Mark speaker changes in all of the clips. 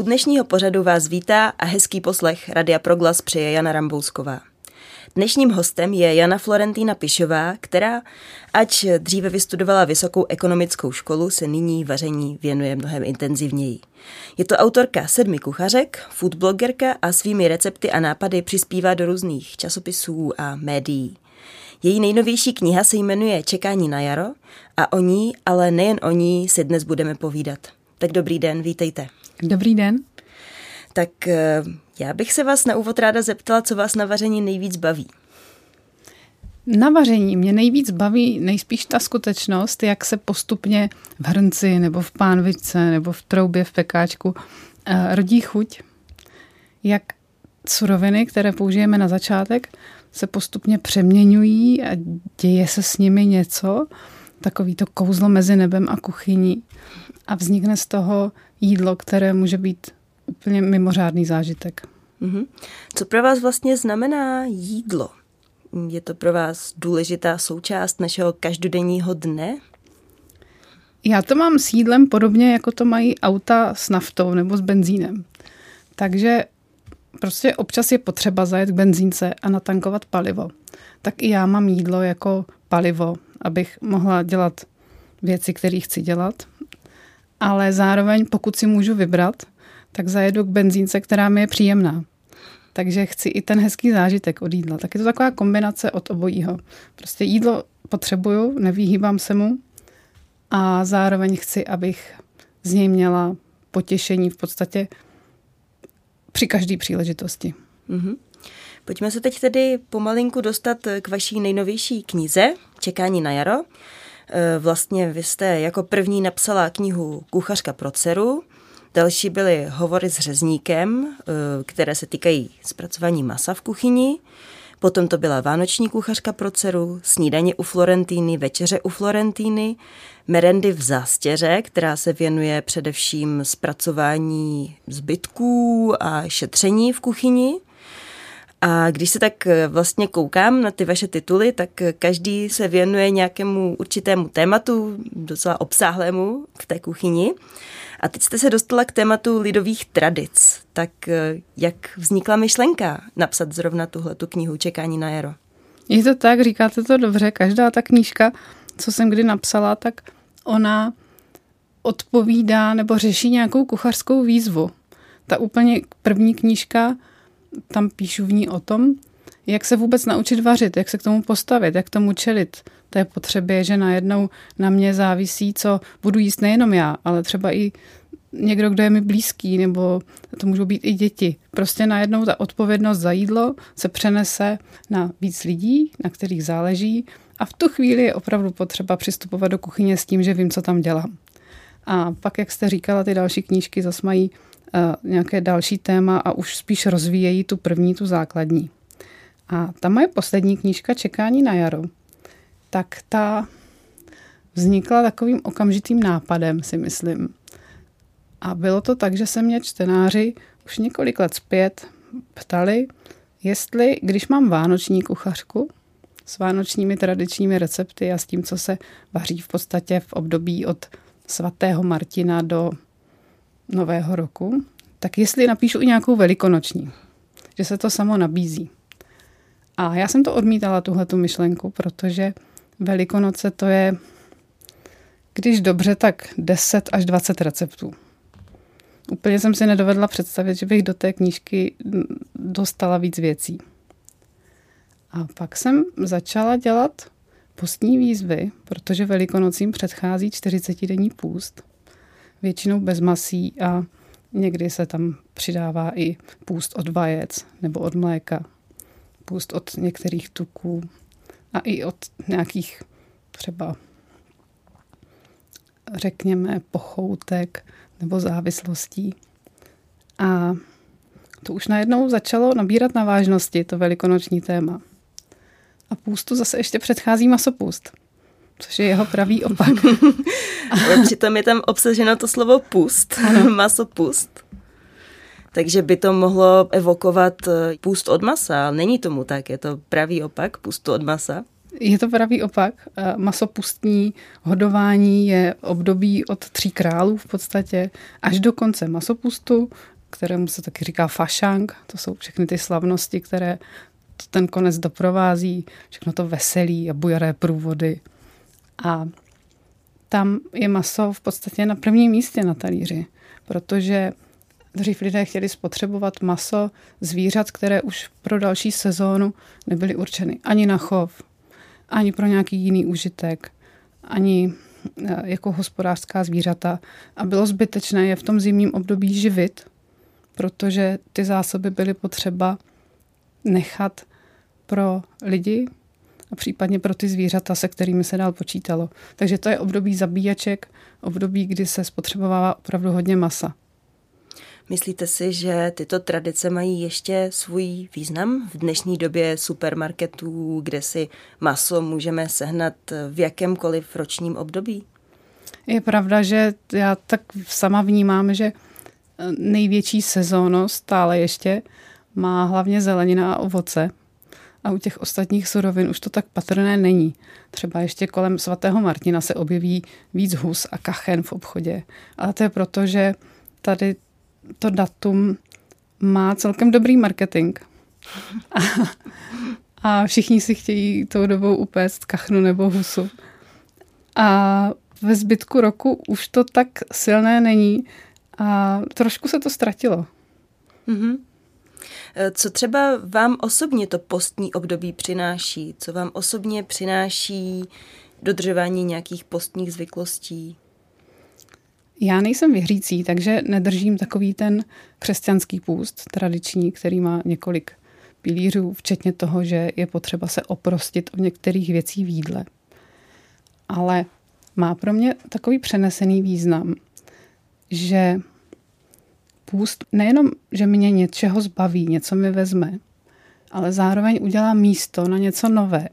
Speaker 1: U dnešního pořadu vás vítá a hezký poslech Radia Proglas přeje Jana Rambousková. Dnešním hostem je Jana Florentína Pišová, která, ač dříve vystudovala vysokou ekonomickou školu, se nyní vaření věnuje mnohem intenzivněji. Je to autorka sedmi kuchařek, foodblogerka a svými recepty a nápady přispívá do různých časopisů a médií. Její nejnovější kniha se jmenuje Čekání na jaro a o ní, ale nejen o ní, si dnes budeme povídat. Tak dobrý den, vítejte.
Speaker 2: Dobrý den.
Speaker 1: Tak eh, já bych se vás na úvod ráda zeptala, co vás na vaření nejvíc baví.
Speaker 2: Na vaření mě nejvíc baví nejspíš ta skutečnost, jak se postupně v hrnci nebo v pánvičce nebo v troubě v pekáčku eh, rodí chuť. Jak suroviny, které použijeme na začátek, se postupně přeměňují a děje se s nimi něco, takový to kouzlo mezi nebem a kuchyní a vznikne z toho jídlo, které může být úplně mimořádný zážitek.
Speaker 1: Mm-hmm. Co pro vás vlastně znamená jídlo? Je to pro vás důležitá součást našeho každodenního dne?
Speaker 2: Já to mám s jídlem podobně, jako to mají auta s naftou nebo s benzínem. Takže prostě občas je potřeba zajet k benzínce a natankovat palivo. Tak i já mám jídlo jako palivo, abych mohla dělat věci, které chci dělat. Ale zároveň, pokud si můžu vybrat, tak zajedu k benzínce, která mi je příjemná. Takže chci i ten hezký zážitek od jídla. Tak je to taková kombinace od obojího. Prostě jídlo potřebuju, nevýhýbám se mu a zároveň chci, abych z něj měla potěšení v podstatě při každé příležitosti. Mm-hmm.
Speaker 1: Pojďme se teď tedy pomalinku dostat k vaší nejnovější knize Čekání na jaro. E, vlastně vy jste jako první napsala knihu Kuchařka pro dceru, Další byly hovory s řezníkem, e, které se týkají zpracování masa v kuchyni. Potom to byla vánoční kuchařka pro dceru, snídaně u Florentíny, večeře u Florentíny, merendy v zástěře, která se věnuje především zpracování zbytků a šetření v kuchyni. A když se tak eh, vlastně koukám na ty vaše tituly, tak eh, každý se věnuje nějakému určitému tématu, docela obsáhlému v té kuchyni. A teď jste se dostala k tématu lidových tradic. Tak eh, jak vznikla myšlenka napsat zrovna tuhle tu knihu Čekání na jaro?
Speaker 2: Je to tak, říkáte to dobře. Každá ta knížka, co jsem kdy napsala, tak ona odpovídá nebo řeší nějakou kuchařskou výzvu. Ta úplně první knížka, tam píšu v ní o tom, jak se vůbec naučit vařit, jak se k tomu postavit, jak tomu čelit té potřebě, že najednou na mě závisí, co budu jíst nejenom já, ale třeba i někdo, kdo je mi blízký, nebo to můžou být i děti. Prostě najednou ta odpovědnost za jídlo se přenese na víc lidí, na kterých záleží a v tu chvíli je opravdu potřeba přistupovat do kuchyně s tím, že vím, co tam dělám. A pak, jak jste říkala, ty další knížky zase mají nějaké další téma a už spíš rozvíjejí tu první, tu základní. A ta moje poslední knížka Čekání na jaro, tak ta vznikla takovým okamžitým nápadem, si myslím. A bylo to tak, že se mě čtenáři už několik let zpět ptali, jestli, když mám vánoční kuchařku s vánočními tradičními recepty a s tím, co se vaří v podstatě v období od svatého Martina do nového roku, tak jestli napíšu i nějakou velikonoční, že se to samo nabízí. A já jsem to odmítala, tuhle tu myšlenku, protože Velikonoce to je, když dobře, tak 10 až 20 receptů. Úplně jsem si nedovedla představit, že bych do té knížky dostala víc věcí. A pak jsem začala dělat postní výzvy, protože Velikonocím předchází 40-denní půst. Většinou bez masí a někdy se tam přidává i půst od vajec nebo od mléka, půst od některých tuků a i od nějakých třeba řekněme pochoutek nebo závislostí. A to už najednou začalo nabírat na vážnosti, to velikonoční téma. A půstu zase ještě předchází masopust, což je jeho pravý opak.
Speaker 1: Ale přitom je tam obsaženo to slovo pust, masopust. Takže by to mohlo evokovat eh, půst od masa, ale není tomu tak, je to pravý opak půstu od masa.
Speaker 2: Je to pravý opak. Eh, masopustní hodování je období od tří králů v podstatě až do konce masopustu, kterému se taky říká fašang. To jsou všechny ty slavnosti, které ten konec doprovází, všechno to veselí a bujaré průvody. A tam je maso v podstatě na prvním místě na talíři, protože dřív lidé chtěli spotřebovat maso zvířat, které už pro další sezónu nebyly určeny ani na chov, ani pro nějaký jiný užitek, ani eh, jako hospodářská zvířata. A bylo zbytečné je v tom zimním období živit, protože ty zásoby byly potřeba nechat pro lidi a případně pro ty zvířata, se kterými se dál počítalo. Takže to je období zabíjaček, období, kdy se spotřebovává opravdu hodně masa.
Speaker 1: Myslíte si, že tyto tradice mají ještě svůj význam v dnešní době supermarketů, kde si maso můžeme sehnat v jakémkoliv ročním období?
Speaker 2: Je pravda, že já tak sama vnímám, že největší sezónnost stále ještě má hlavně zelenina a ovoce. A u těch ostatních surovin už to tak patrné není. Třeba ještě kolem svatého Martina se objeví víc hus a kachen v obchodě. Ale to je proto, že tady to datum má celkem dobrý marketing. A, a všichni si chtějí tou dobou upéct kachnu nebo husu. A ve zbytku roku už to tak silné není a trošku se to ztratilo.
Speaker 1: Mm-hmm. Co třeba vám osobně to postní období přináší? Co vám osobně přináší dodržování nějakých postních zvyklostí?
Speaker 2: Já nejsem věřící, takže nedržím takový ten křesťanský půst tradiční, který má několik pilířů, včetně toho, že je potřeba se oprostit od některých věcí v jídle. Ale má pro mě takový přenesený význam, že půst nejenom, že mě něčeho zbaví, něco mi vezme, ale zároveň udělá místo na něco nové.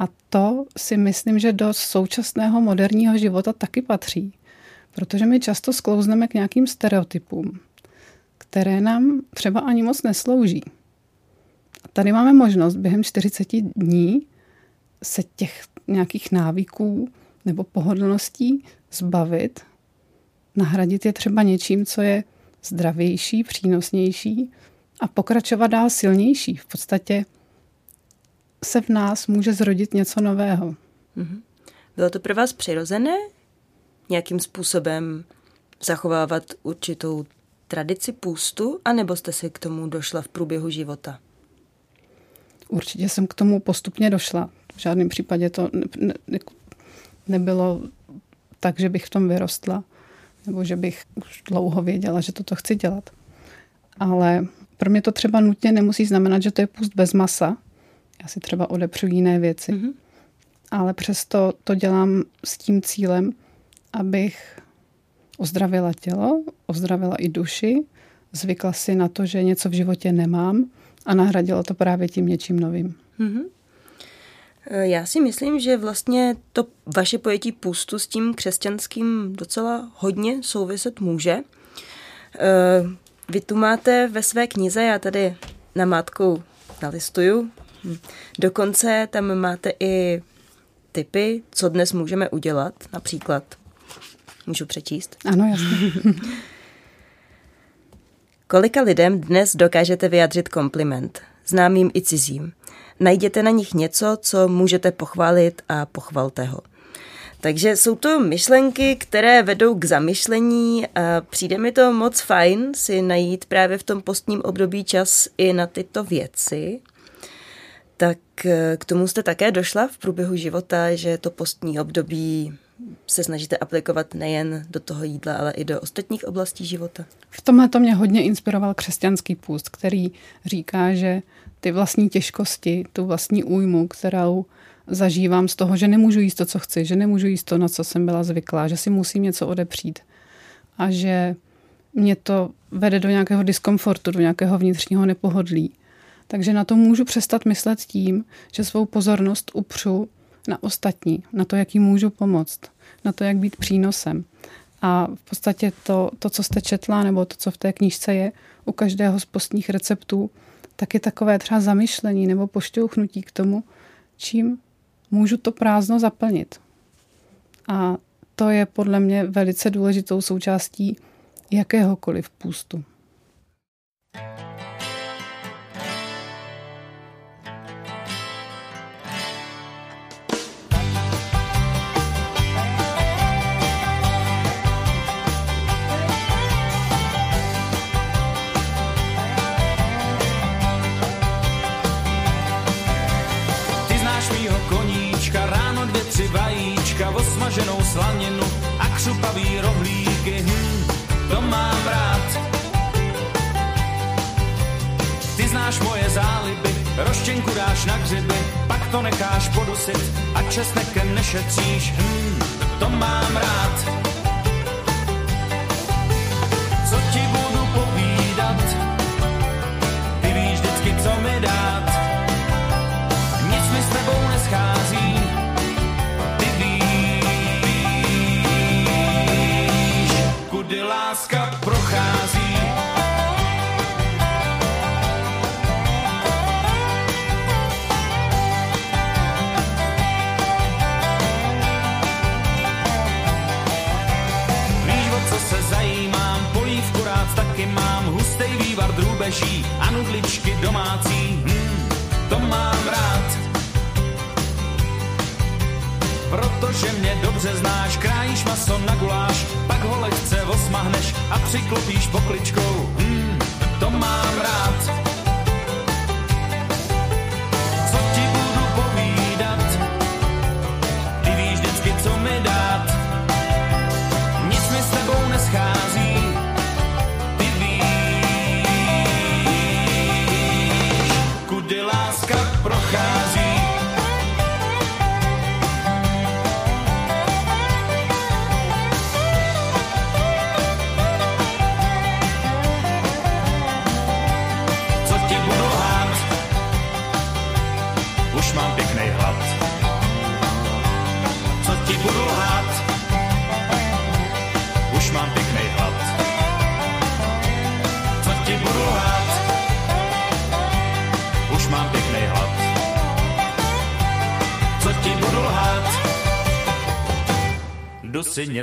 Speaker 2: A to si myslím, že do současného moderního života taky patří. Protože my často sklouzneme k nějakým stereotypům, které nám třeba ani moc neslouží. A tady máme možnost během 40 dní se těch nějakých návyků nebo pohodlností zbavit, nahradit je třeba něčím, co je zdravější, přínosnější a pokračovat dál silnější. V podstatě se v nás může zrodit něco nového.
Speaker 1: Mm-hmm. Bylo to pro vás přirozené nějakým způsobem zachovávat určitou tradici půstu, anebo jste si k tomu došla v průběhu života?
Speaker 2: Určitě jsem k tomu postupně došla. V žádném případě to ne, ne, nebylo tak, že bych v tom vyrostla, nebo že bych už dlouho věděla, že toto chci dělat. Ale pro mě to třeba nutně nemusí znamenat, že to je půst bez masa. Já si třeba odepřu jiné věci. Mm-hmm. Ale přesto to dělám s tím cílem, abych ozdravila tělo, ozdravila i duši, zvykla si na to, že něco v životě nemám a nahradila to právě tím něčím novým. Mm-hmm.
Speaker 1: Já si myslím, že vlastně to vaše pojetí půstu s tím křesťanským docela hodně souviset může. E, vy tu máte ve své knize, já tady na mátkou nalistuju, dokonce tam máte i typy, co dnes můžeme udělat, například Můžu přečíst?
Speaker 2: Ano, jasně.
Speaker 1: Kolika lidem dnes dokážete vyjádřit kompliment, známým i cizím? Najděte na nich něco, co můžete pochválit a pochvalte ho. Takže jsou to myšlenky, které vedou k zamyšlení a přijde mi to moc fajn si najít právě v tom postním období čas i na tyto věci. Tak eh, k tomu jste také došla v průběhu života, že to postní období se snažíte aplikovat nejen do toho jídla, ale i do ostatních oblastí života?
Speaker 2: V tomhle to mě hodně inspiroval křesťanský půst, který říká, že ty vlastní těžkosti, tu vlastní újmu, kterou zažívám z toho, že nemůžu jíst to, co chci, že nemůžu jíst to, na co jsem byla zvyklá, že si musím něco odepřít a že mě to vede do nějakého diskomfortu, do nějakého vnitřního nepohodlí. Takže na to můžu přestat myslet tím, že svou pozornost upřu na ostatní, na to, jak jim můžu pomoct, na to, jak být přínosem. A v podstatě to, to, co jste četla, nebo to, co v té knížce je, u každého z postních receptů, tak je takové třeba zamyšlení nebo pošťouchnutí k tomu, čím můžu to prázdno zaplnit. A to je podle mě velice důležitou součástí jakéhokoliv půstu.
Speaker 3: smaženou roštěnku dáš na gřiby, pak to necháš podusit a česnekem nešetříš, hm, to mám rád. Drůbeží a nudličky domácí, hmm, to mám rád protože mě dobře znáš. Krájíš maso na guláš, pak ho lehce osmahneš a přiklopíš pokličkou. Hmm, to mám rád.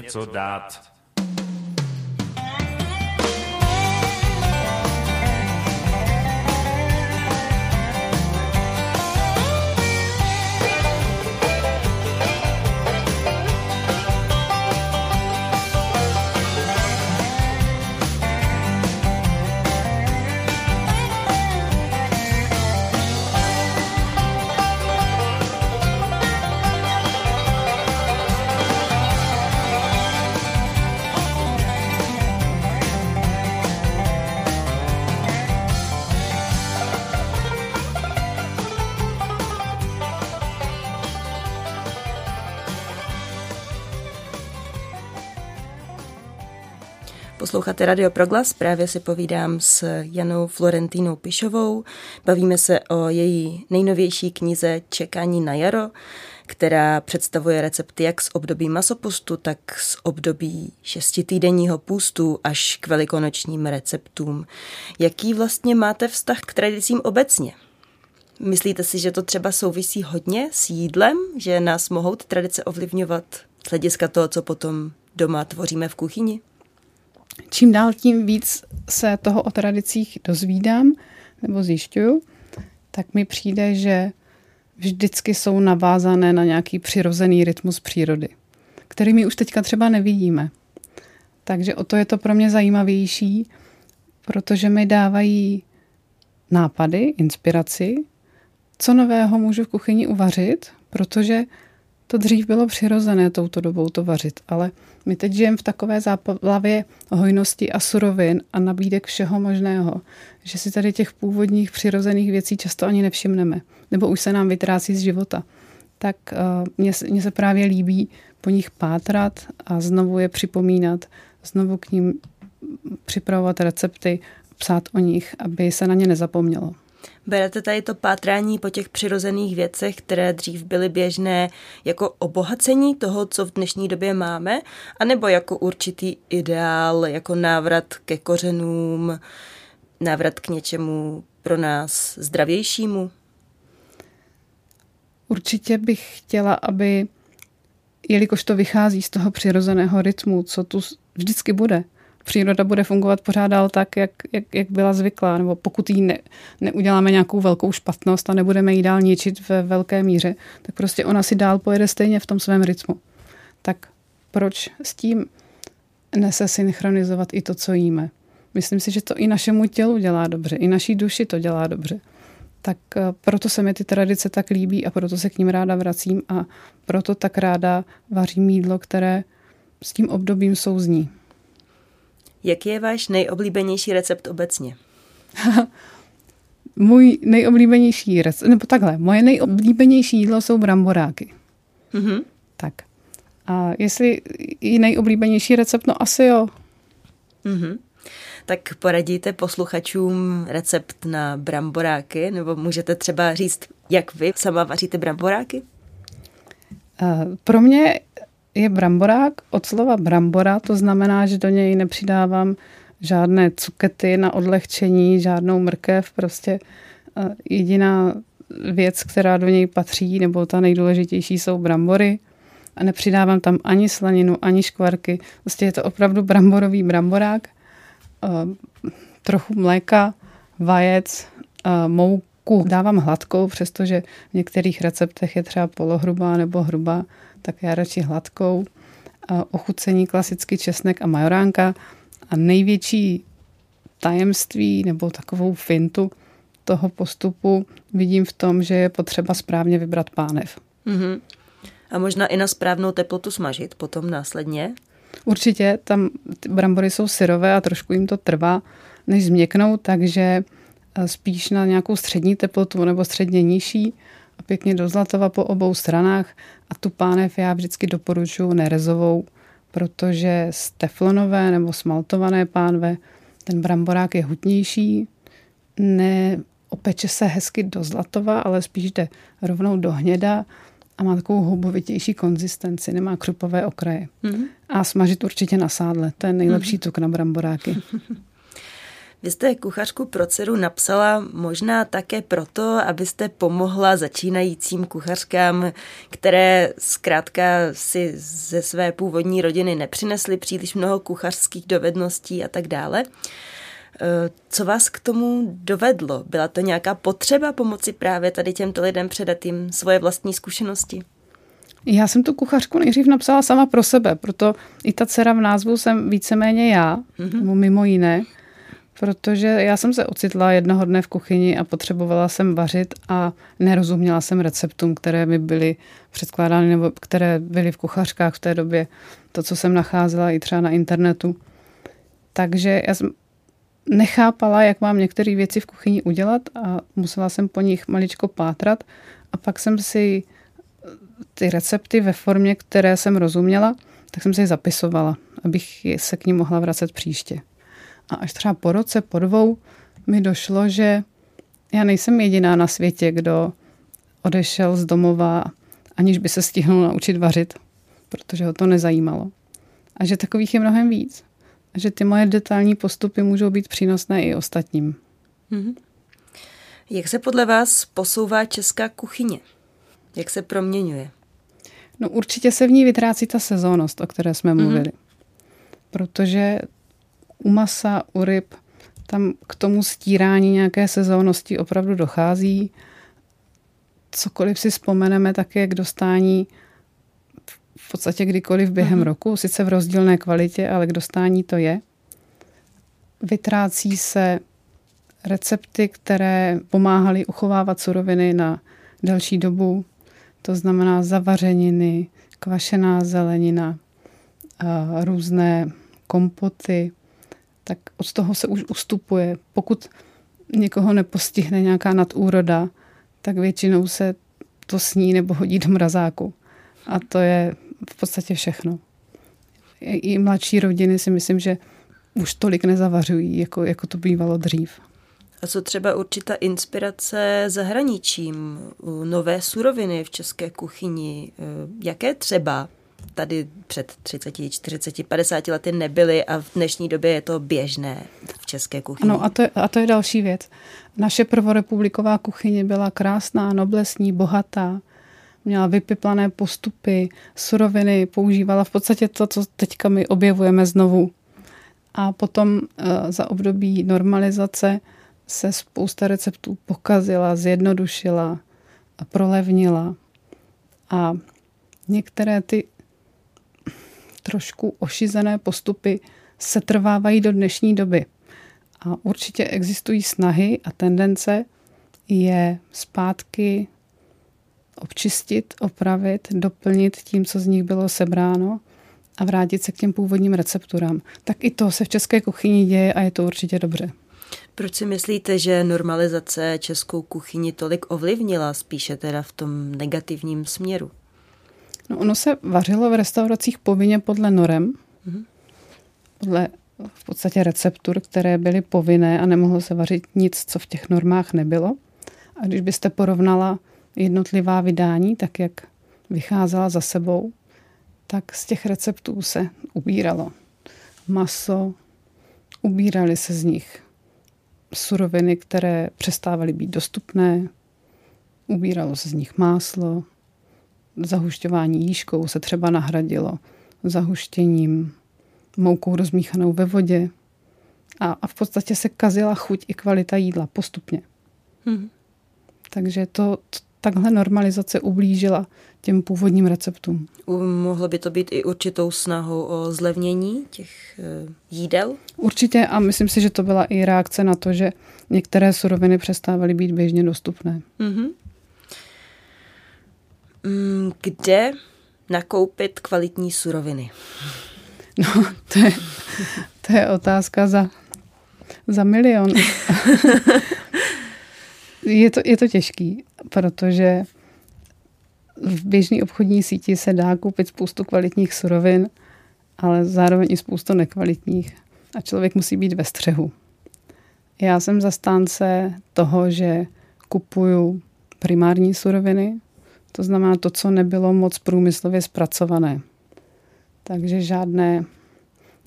Speaker 3: Něco dát.
Speaker 1: Posloucháte Radio Proglas, právě si povídám s Janou Florentínou Pišovou. Bavíme se o její nejnovější knize Čekání na jaro, která představuje recepty jak z období masopustu, tak z období šestitýdenního půstu až k velikonočním receptům. Jaký vlastně máte vztah k tradicím obecně? Myslíte si, že to třeba souvisí hodně s jídlem, že nás mohou ty tradice ovlivňovat z hlediska toho, co potom doma tvoříme v kuchyni?
Speaker 2: Čím dál tím víc se toho o tradicích dozvídám nebo zjišťuju, tak mi přijde, že vždycky jsou navázané na nějaký přirozený rytmus přírody, který my už teďka třeba nevidíme. Takže o to je to pro mě zajímavější, protože mi dávají nápady, inspiraci, co nového můžu v kuchyni uvařit, protože to dřív bylo přirozené touto dobou to vařit, ale my teď žijeme v takové záplavě hojnosti a surovin a nabídek všeho možného, že si tady těch původních přirozených věcí často ani nevšimneme, nebo už se nám vytrácí z života. Tak uh, mně, mně se právě líbí po nich pátrat a znovu je připomínat, znovu k ním připravovat recepty, psát o nich, aby se na ně nezapomnělo.
Speaker 1: Berete tady to pátrání po těch přirozených věcech, které dřív byly běžné, jako obohacení toho, co v dnešní době máme, anebo jako určitý ideál, jako návrat ke kořenům, návrat k něčemu pro nás zdravějšímu?
Speaker 2: Určitě bych chtěla, aby, jelikož to vychází z toho přirozeného rytmu, co tu vždycky bude, příroda bude fungovat pořád dál tak, jak, jak, jak byla zvyklá, nebo pokud jí ne, neuděláme nějakou velkou špatnost a nebudeme jí dál ničit ve velké míře, tak prostě ona si dál pojede stejně v tom svém rytmu. Tak proč s tím nese synchronizovat i to, co jíme? Myslím si, že to i našemu tělu dělá dobře, i naší duši to dělá dobře. Tak eh, proto se mi ty tradice tak líbí a proto se k ním ráda vracím a proto tak ráda vařím jídlo, které s tím obdobím souzní.
Speaker 1: Jaký je váš nejoblíbenější recept obecně?
Speaker 2: Můj nejoblíbenější recept, nebo takhle, moje nejoblíbenější jídlo jsou bramboráky. Mm-hmm. Tak. A jestli i nejoblíbenější recept, no asi jo.
Speaker 1: Mm-hmm. Tak poradíte posluchačům recept na bramboráky, nebo můžete třeba říct, jak vy sama vaříte bramboráky?
Speaker 2: Pro mě je bramborák od slova brambora, to znamená, že do něj nepřidávám žádné cukety na odlehčení, žádnou mrkev, prostě jediná věc, která do něj patří, nebo ta nejdůležitější jsou brambory a nepřidávám tam ani slaninu, ani škvarky. Prostě je to opravdu bramborový bramborák. Trochu mléka, vajec, mouku dávám hladkou, přestože v některých receptech je třeba polohrubá nebo hrubá tak já radši hladkou. Ochucení klasicky česnek a majoránka. A největší tajemství nebo takovou fintu toho postupu vidím v tom, že je potřeba správně vybrat pánev. Mm-hmm.
Speaker 1: A možná i na správnou teplotu smažit potom následně?
Speaker 2: Určitě, tam brambory jsou syrové a trošku jim to trvá, než změknou, takže eh, spíš na nějakou střední teplotu nebo středně nižší a pěkně do zlatova po obou stranách a tu pánev já vždycky doporučuji nerezovou, protože z teflonové nebo smaltované pánve ten bramborák je hutnější, ne opeče se hezky do zlatova, ale spíš jde rovnou do hněda a má takovou houbovitější konzistenci, nemá křupové okraje. Mm-hmm. A smažit určitě na sádle, to je nejlepší mm-hmm. tuk na bramboráky.
Speaker 1: Vy jste kuchařku pro dceru napsala možná také proto, abyste pomohla začínajícím kuchařkám, které zkrátka si ze své původní rodiny nepřinesly příliš mnoho kuchařských dovedností a tak dále. Eh, co vás k tomu dovedlo? Byla to nějaká potřeba pomoci právě tady těmto lidem předat jim svoje vlastní zkušenosti?
Speaker 2: Já jsem tu kuchařku nejdřív napsala sama pro sebe, proto i ta dcera v názvu jsem víceméně já, mm-hmm. nebo mimo jiné protože já jsem se ocitla jednoho dne v kuchyni a potřebovala jsem vařit a nerozuměla jsem receptům, které mi byly předkládány nebo které byly v kuchařkách v té době, to, co jsem nacházela i třeba na internetu. Takže já jsem nechápala, jak mám některé věci v kuchyni udělat a musela jsem po nich maličko pátrat a pak jsem si ty recepty ve formě, které jsem rozuměla, tak jsem si je zapisovala, abych se k ním mohla vracet příště. A až třeba po roce, po dvou, mi došlo, že já nejsem jediná na světě, kdo odešel z domova, aniž by se stihnul naučit vařit, protože ho to nezajímalo. A že takových je mnohem víc. A že ty moje detailní postupy můžou být přínosné i ostatním. Mm-hmm.
Speaker 1: Jak se podle vás posouvá česká kuchyně? Jak se proměňuje?
Speaker 2: No určitě se v ní vytrácí ta sezónnost, o které jsme mm-hmm. mluvili. Protože u masa, u ryb, tam k tomu stírání nějaké sezónnosti opravdu dochází. Cokoliv si vzpomeneme, tak je k dostání v podstatě kdykoliv během uh-huh. roku, sice v rozdílné kvalitě, ale k dostání to je. Vytrácí se recepty, které pomáhaly uchovávat suroviny na delší dobu, to znamená zavařeniny, kvašená zelenina, různé kompoty, tak od toho se už ustupuje. Pokud někoho nepostihne nějaká nadúroda, tak většinou se to sní nebo hodí do mrazáku. A to je v podstatě všechno. I mladší rodiny si myslím, že už tolik nezavařují, jako, jako to bývalo dřív.
Speaker 1: A co třeba určitá inspirace zahraničím, nové suroviny v české kuchyni, jaké třeba tady před 30, 40, 50 lety nebyly a v dnešní době je to běžné v české kuchyni.
Speaker 2: Ano, a to, je, a to je další věc. Naše prvorepubliková kuchyně byla krásná, noblesní, bohatá. měla vypiplané postupy, suroviny, používala v podstatě to, co teďka my objevujeme znovu. A potom eh, za období normalizace se spousta receptů pokazila, zjednodušila prolevnila. A některé ty trošku ošizené postupy se trvávají do dnešní doby. A určitě existují snahy a tendence je zpátky občistit, opravit, doplnit tím, co z nich bylo sebráno a vrátit se k těm původním recepturám. Tak i to se v české kuchyni děje a je to určitě dobře.
Speaker 1: Proč si myslíte, že normalizace českou kuchyni tolik ovlivnila, spíše teda v tom negativním směru?
Speaker 2: No ono se vařilo v restauracích povinně podle norem, mm-hmm. podle v podstatě receptur, které byly povinné a nemohlo se vařit nic, co v těch normách nebylo. A když byste porovnala jednotlivá vydání, tak jak vycházela za sebou, tak z těch receptů se ubíralo maso, ubírali se z nich suroviny, které přestávaly být dostupné, ubíralo se z nich máslo, zahušťování jížkou se třeba nahradilo zahuštěním moukou rozmíchanou ve vodě a, a v podstatě se kazila chuť i kvalita jídla postupně. Hmm. Takže to, to, takhle normalizace ublížila těm původním receptům.
Speaker 1: Mohlo by to být i určitou snahou o zlevnění těch eh, jídel?
Speaker 2: Určitě a myslím si, že to byla i reakce na to, že některé suroviny přestávaly být běžně dostupné. Mm-hmm.
Speaker 1: Kde nakoupit kvalitní suroviny?
Speaker 2: No, to je, to je otázka za, za milion. je, to, je to těžký, protože v běžné obchodní síti se dá koupit spoustu kvalitních surovin, ale zároveň i spoustu nekvalitních. A člověk musí být ve střehu. Já jsem zastánce toho, že kupuju primární suroviny, to znamená to, co nebylo moc průmyslově zpracované. Takže žádné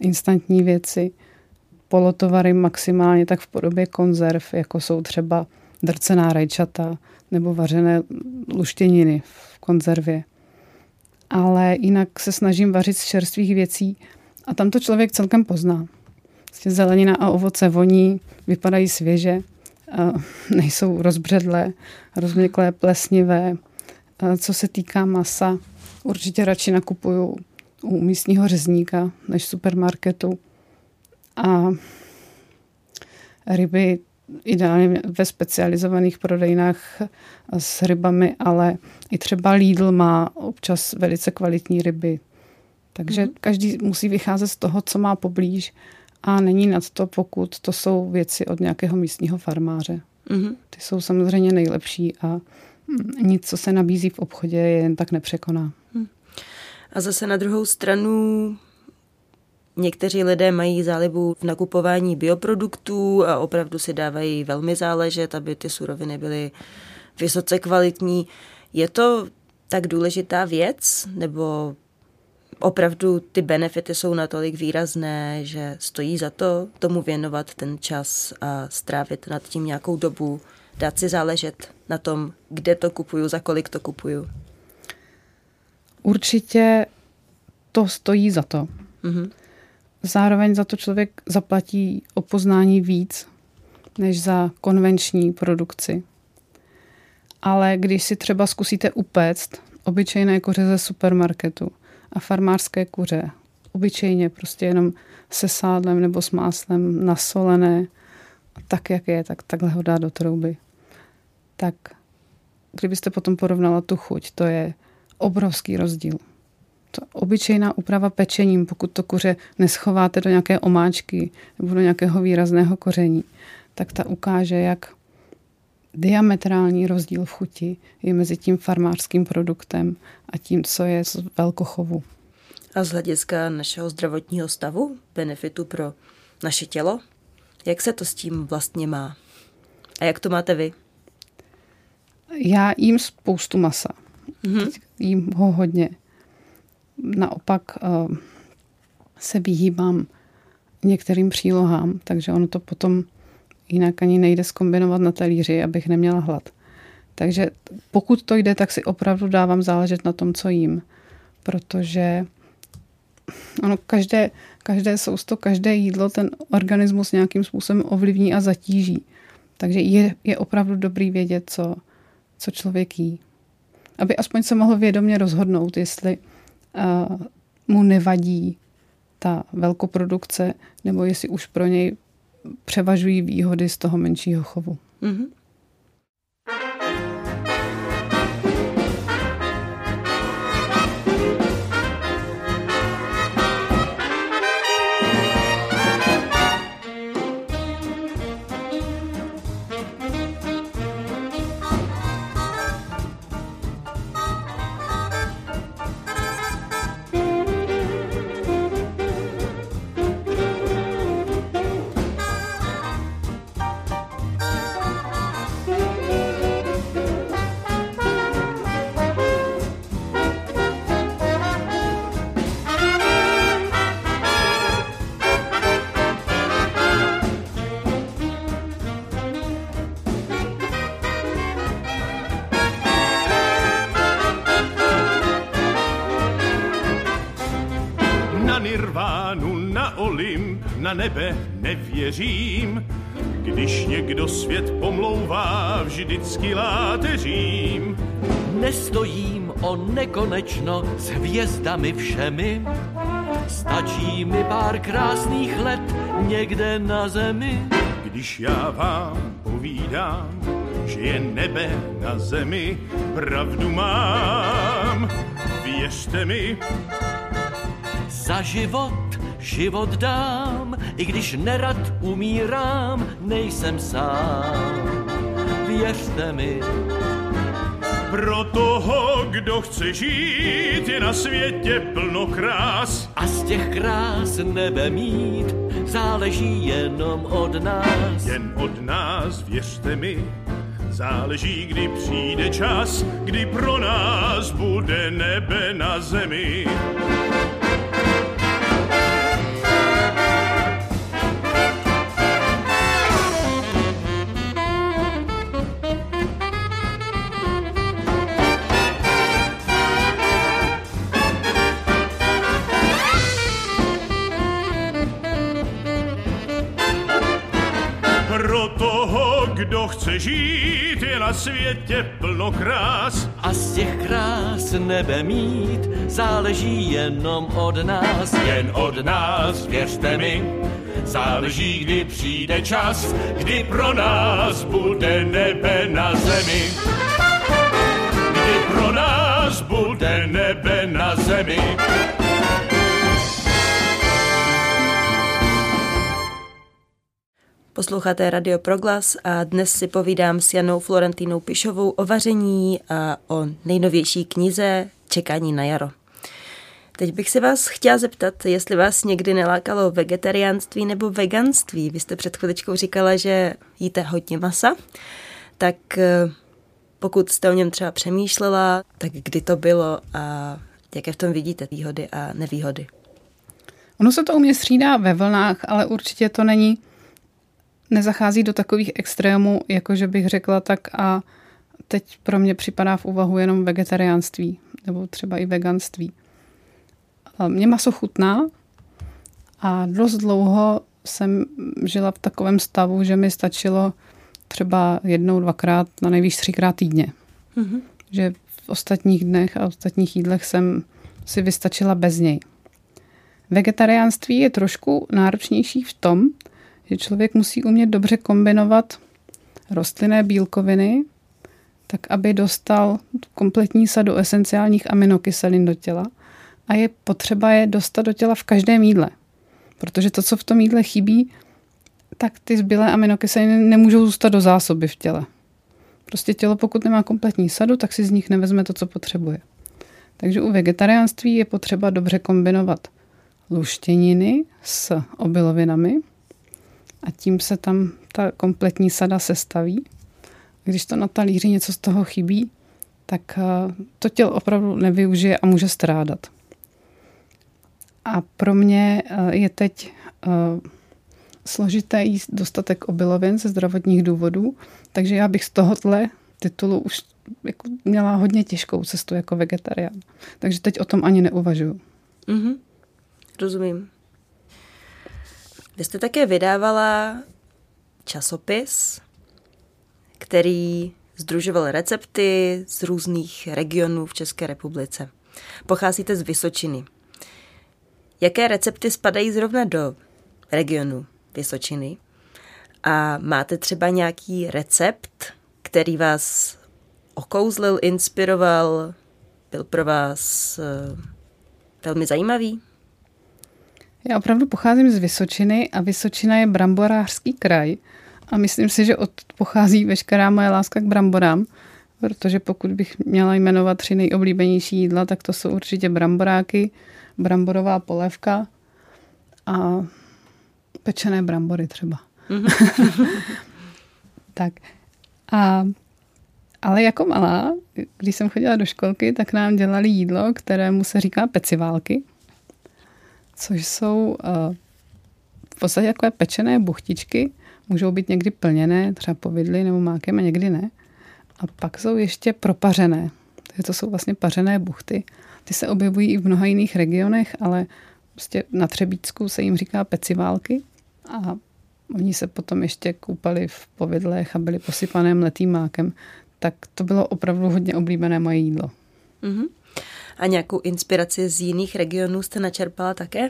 Speaker 2: instantní věci, polotovary maximálně tak v podobě konzerv, jako jsou třeba drcená rajčata nebo vařené luštěniny v konzervě. Ale jinak se snažím vařit z čerstvých věcí a tam to člověk celkem pozná. Vlastně zelenina a ovoce voní, vypadají svěže, nejsou rozbředlé, rozměklé, plesnivé. Co se týká masa, určitě radši nakupuju u místního řezníka než v supermarketu. A ryby ideálně ve specializovaných prodejnách s rybami, ale i třeba Lidl má občas velice kvalitní ryby. Takže mm. každý musí vycházet z toho, co má poblíž a není nad to, pokud to jsou věci od nějakého místního farmáře. Mm. Ty jsou samozřejmě nejlepší a nic, co se nabízí v obchodě, je jen tak nepřekoná. Mm.
Speaker 1: A zase na druhou stranu Někteří lidé mají zálibu v nakupování bioproduktů a opravdu si dávají velmi záležet, aby ty suroviny byly vysoce kvalitní. Je to tak důležitá věc, nebo opravdu ty benefity jsou natolik výrazné, že stojí za to tomu věnovat ten čas a strávit nad tím nějakou dobu, dát si záležet na tom, kde to kupuju, za kolik to kupuju?
Speaker 2: Určitě to stojí za to. Mm-hmm. Zároveň za to člověk zaplatí o poznání víc než za konvenční produkci. Ale když si třeba zkusíte upéct obyčejné kuře ze supermarketu a farmářské kuře, obyčejně prostě jenom se sádlem nebo s máslem nasolené, tak jak je, tak takhle ho dá do trouby. Tak kdybyste potom porovnala tu chuť, to je obrovský rozdíl to obyčejná úprava pečením, pokud to kuře neschováte do nějaké omáčky nebo do nějakého výrazného koření, tak ta ukáže, jak diametrální rozdíl v chuti je mezi tím farmářským produktem a tím, co je z velkochovu.
Speaker 1: A z hlediska našeho zdravotního stavu, benefitu pro naše tělo, jak se to s tím vlastně má? A jak to máte vy?
Speaker 2: Já jím spoustu masa. Mm-hmm. Jím ho hodně naopak eh, se vyhýbám některým přílohám, takže ono to potom jinak ani nejde skombinovat na talíři, abych neměla hlad. Takže pokud to jde, tak si opravdu dávám záležet na tom, co jím. Protože ono každé, každé sousto, každé jídlo ten organismus nějakým způsobem ovlivní a zatíží. Takže je, je opravdu dobrý vědět, co, co člověk jí. Aby aspoň se mohl vědomě rozhodnout, jestli uh, mu nevadí ta velkoprodukce, nebo jestli už pro něj převažují výhody z toho menšího chovu. Mm-hmm.
Speaker 4: Nebe nevěřím, když někdo svět pomlouvá, vždycky láteřím.
Speaker 3: Nestojím o nekonečno s hvězdami všemi, stačí mi pár krásných let někde na zemi.
Speaker 4: Když já vám povídám, že je nebe na zemi, pravdu mám, věřte mi.
Speaker 3: Za život život dám, i když nerad umírám, nejsem sám. Věřte mi,
Speaker 4: pro toho, kdo chce žít, je na světě plno krás.
Speaker 3: A z těch krás nebe mít, záleží jenom od nás.
Speaker 4: Jen od nás, věřte mi, záleží, kdy přijde čas, kdy pro nás bude nebe na zemi. Žít, je na světě plno krás.
Speaker 3: A z těch krás nebe mít záleží jenom od nás.
Speaker 4: Jen od nás, věřte mi, záleží, kdy přijde čas, kdy pro nás bude nebe na zemi. Kdy pro nás bude nebe na zemi.
Speaker 1: Posloucháte Radio Proglas a dnes si povídám s Janou Florentínou Pišovou o vaření a o nejnovější knize Čekání na jaro. Teď bych se vás chtěla zeptat, jestli vás někdy nelákalo vegetariánství nebo veganství. Vy jste před chviličkou říkala, že jíte hodně masa, tak eh, pokud jste o něm třeba přemýšlela, tak kdy to bylo a jaké v tom vidíte výhody a nevýhody?
Speaker 2: Ono se to u mě střídá ve vlnách, ale určitě to není nezachází do takových extrémů, jako že bych řekla tak a teď pro mě připadá v úvahu jenom vegetariánství nebo třeba i veganství. Mě maso chutná a dost dlouho jsem žila v takovém stavu, že mi stačilo třeba jednou, dvakrát, na nejvíc třikrát týdně. Mm-hmm. Že v ostatních dnech a ostatních jídlech jsem si vystačila bez něj. Vegetariánství je trošku náročnější v tom, že člověk musí umět dobře kombinovat rostlinné bílkoviny, tak aby dostal kompletní sadu esenciálních aminokyselin do těla a je potřeba je dostat do těla v každém jídle. Protože to, co v tom jídle chybí, tak ty zbylé aminokyseliny nemůžou zůstat do zásoby v těle. Prostě tělo, pokud nemá kompletní sadu, tak si z nich nevezme to, co potřebuje. Takže u vegetariánství je potřeba dobře kombinovat luštěniny s obilovinami, a tím se tam ta kompletní sada sestaví. Když to na talíři něco z toho chybí, tak eh, to tělo opravdu nevyužije a může strádat. A pro mě eh, je teď eh, složité jíst dostatek obilovin ze zdravotních důvodů, takže já bych z tohohle titulu už jako měla hodně těžkou cestu jako vegetarián. Takže teď o tom ani neuvažuju.
Speaker 1: Mm-hmm. Rozumím. Vy jste také vydávala časopis, který združoval recepty z různých regionů v České republice. Pocházíte z Vysočiny. Jaké recepty spadají zrovna do regionu Vysočiny? A máte třeba nějaký recept, který vás okouzlil, inspiroval, byl pro vás uh, velmi zajímavý?
Speaker 2: Já opravdu pocházím z Vysočiny a Vysočina je bramborářský kraj a myslím si, že od pochází veškerá moje láska k bramborám, protože pokud bych měla jmenovat tři nejoblíbenější jídla, tak to jsou určitě bramboráky, bramborová polévka a pečené brambory třeba. Mm-hmm. tak. A, ale jako malá, když jsem chodila do školky, tak nám dělali jídlo, kterému se říká peciválky, což jsou uh, v podstatě takové pečené buchtičky, můžou být někdy plněné, třeba povidly nebo mákem a někdy ne. A pak jsou ještě propařené. Takže to jsou vlastně pařené buchty. Ty se objevují i v mnoha jiných regionech, ale prostě na Třebícku se jim říká peciválky a oni se potom ještě koupali v povidlech a byli posypané mletým mákem. Tak to bylo opravdu hodně oblíbené moje jídlo.
Speaker 1: Mm-hmm. A nějakou inspiraci z jiných regionů jste načerpala také?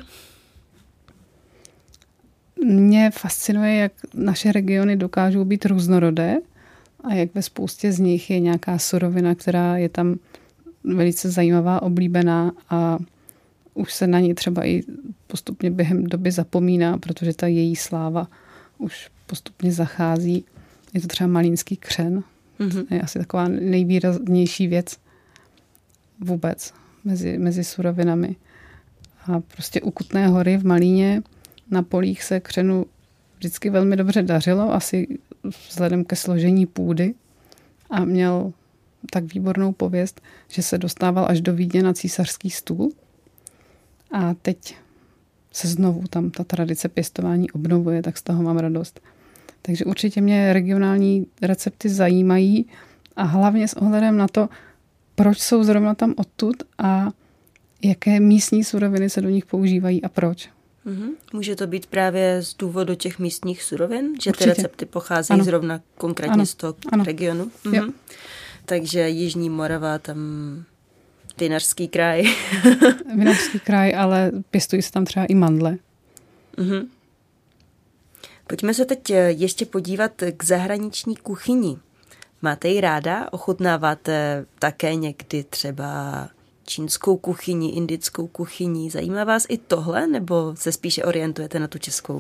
Speaker 2: Mě fascinuje, jak naše regiony dokážou být různorodé a jak ve spoustě z nich je nějaká surovina, která je tam velice zajímavá, oblíbená a už se na ní třeba i postupně během doby zapomíná, protože ta její sláva už postupně zachází. Je to třeba malínský křen. Mm-hmm. Je asi taková nejvýraznější věc vůbec mezi, mezi surovinami. A prostě u Kutné hory v Malíně na polích se křenu vždycky velmi dobře dařilo, asi vzhledem ke složení půdy a měl tak výbornou pověst, že se dostával až do Vídně na císařský stůl. A teď se znovu tam ta tradice pěstování obnovuje, tak z toho mám radost. Takže určitě mě regionální recepty zajímají a hlavně s ohledem na to, proč jsou zrovna tam odtud a jaké místní suroviny se do nich používají a proč.
Speaker 1: Mm-hmm. Může to být právě z důvodu těch místních surovin, že Určitě. ty recepty pocházejí ano. zrovna konkrétně ano. z toho ano. regionu. Mm-hmm. Takže Jižní Morava, tam Vinařský kraj.
Speaker 2: Vinařský kraj, ale pěstují se tam třeba i mandle. Mm-hmm.
Speaker 1: Pojďme se teď ještě podívat k zahraniční kuchyni. Máte ji ráda? Ochutnáváte také někdy třeba čínskou kuchyni, indickou kuchyni? Zajímá vás i tohle, nebo se spíše orientujete na tu českou?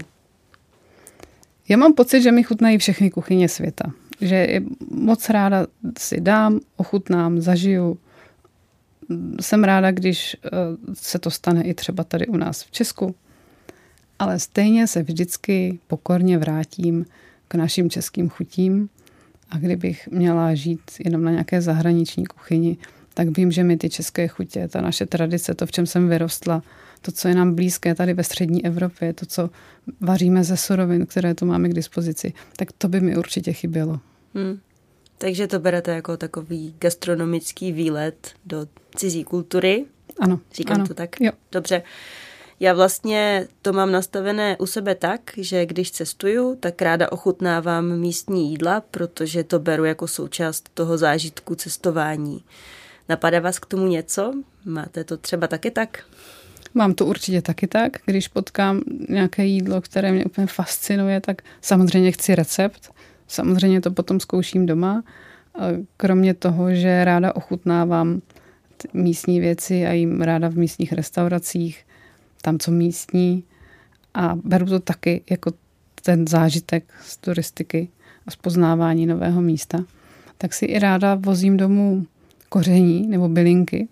Speaker 2: Já mám pocit, že mi chutnají všechny kuchyně světa. Že moc ráda si dám, ochutnám, zažiju. Jsem ráda, když eh, se to stane i třeba tady u nás v Česku. Ale stejně se vždycky pokorně vrátím k našim českým chutím. A kdybych měla žít jenom na nějaké zahraniční kuchyni, tak vím, že mi ty české chutě, ta naše tradice, to, v čem jsem vyrostla, to, co je nám blízké tady ve střední Evropě, to, co vaříme ze surovin, které tu máme k dispozici, tak to by mi určitě chybělo. Hmm.
Speaker 1: Takže to berete jako takový gastronomický výlet do cizí kultury?
Speaker 2: Ano.
Speaker 1: Říkám
Speaker 2: ano.
Speaker 1: to tak?
Speaker 2: Jo.
Speaker 1: Dobře. Já vlastně to mám nastavené u sebe tak, že když cestuju, tak ráda ochutnávám místní jídla, protože to beru jako součást toho zážitku cestování. Napadá vás k tomu něco? Máte to třeba taky tak?
Speaker 2: Mám to určitě taky tak. Když potkám nějaké jídlo, které mě úplně fascinuje, tak samozřejmě chci recept. Samozřejmě to potom zkouším doma. Kromě toho, že ráda ochutnávám místní věci a jim ráda v místních restauracích, tam co místní. A beru to taky jako ten zážitek z turistiky a zpoznávání nového místa. Tak si i ráda vozím domů koření nebo bylinky,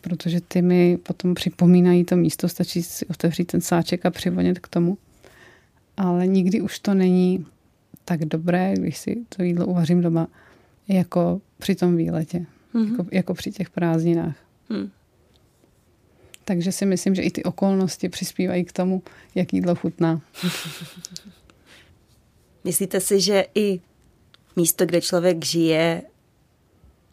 Speaker 2: protože ty mi potom připomínají to místo, stačí si otevřít ten sáček a přivonět k tomu. Ale nikdy už to není tak dobré, když si to jídlo uvařím doma, jako při tom výletě, mm-hmm. jako, jako při těch prázdninách. Mm. Takže si myslím, že i ty okolnosti přispívají k tomu, jak jídlo chutná.
Speaker 1: Myslíte si, že i místo, kde člověk žije,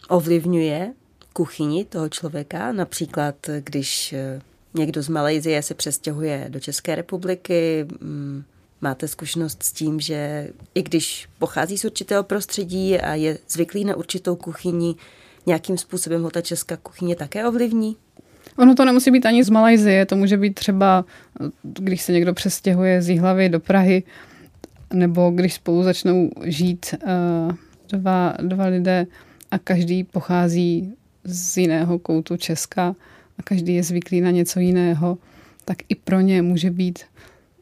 Speaker 1: ovlivňuje kuchyni toho člověka. Například, když eh, někdo z Malajzie se přestěhuje do České republiky, mm, máte zkušenost s tím, že i když pochází z určitého prostředí a je zvyklý na určitou kuchyni, nějakým způsobem ho ta česká kuchyně také ovlivní?
Speaker 2: Ono to nemusí být ani z Malajzie, to může být třeba, když se někdo přestěhuje z Jihlavy do Prahy, nebo když spolu začnou žít uh, dva, dva lidé a každý pochází z jiného koutu Česka a každý je zvyklý na něco jiného, tak i pro ně může být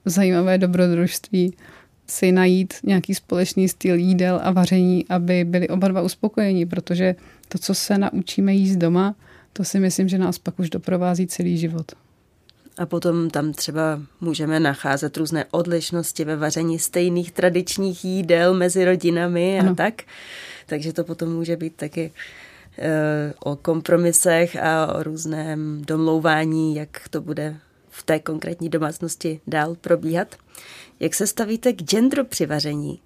Speaker 2: zajímavé dobrodružství si najít nějaký společný styl jídel a vaření, aby byli oba dva uspokojení, protože to, co se naučíme jíst doma, to si myslím, že nás pak už doprovází celý život.
Speaker 1: A potom tam třeba můžeme nacházet různé odlišnosti ve vaření stejných tradičních jídel mezi rodinami ano. a tak. Takže to potom může být taky e, o kompromisech a o různém domlouvání, jak to bude v té konkrétní domácnosti dál probíhat. Jak se stavíte k genderu při vaření?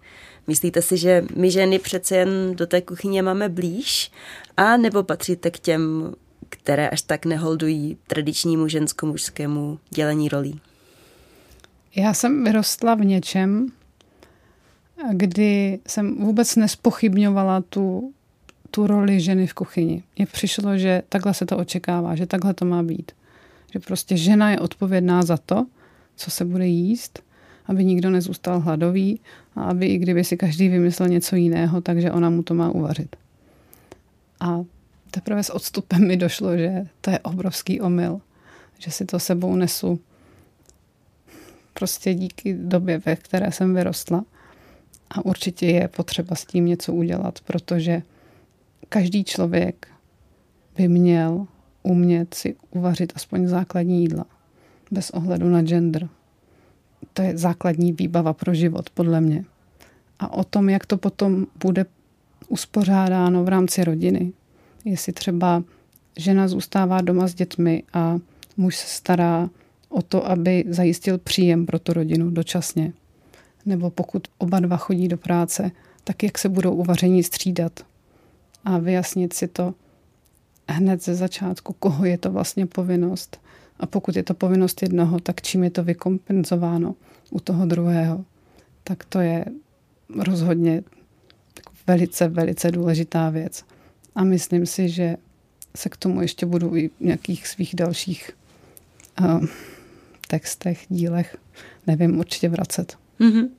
Speaker 1: Myslíte si, že my ženy přece jen do té kuchyně máme blíž? A nebo patříte k těm, které až tak neholdují tradičnímu žensko-mužskému dělení rolí?
Speaker 2: Já jsem vyrostla v něčem, kdy jsem vůbec nespochybňovala tu, tu roli ženy v kuchyni. Mně přišlo, že takhle se to očekává, že takhle to má být. Že prostě žena je odpovědná za to, co se bude jíst, aby nikdo nezůstal hladový a aby i kdyby si každý vymyslel něco jiného, takže ona mu to má uvařit. A teprve s odstupem mi došlo, že to je obrovský omyl, že si to sebou nesu prostě díky době, ve které jsem vyrostla. A určitě je potřeba s tím něco udělat, protože každý člověk by měl umět si uvařit aspoň základní jídla, bez ohledu na gender. To je základní výbava pro život, podle mě. A o tom, jak to potom bude uspořádáno v rámci rodiny, jestli třeba žena zůstává doma s dětmi a muž se stará o to, aby zajistil příjem pro tu rodinu dočasně. Nebo pokud oba dva chodí do práce, tak jak se budou uvaření střídat. A vyjasnit si to hned ze začátku, koho je to vlastně povinnost. A pokud je to povinnost jednoho, tak čím je to vykompenzováno u toho druhého. Tak to je rozhodně velice, velice důležitá věc. A myslím si, že se k tomu ještě budu i v nějakých svých dalších uh, textech, dílech, nevím, určitě vracet. Mm-hmm.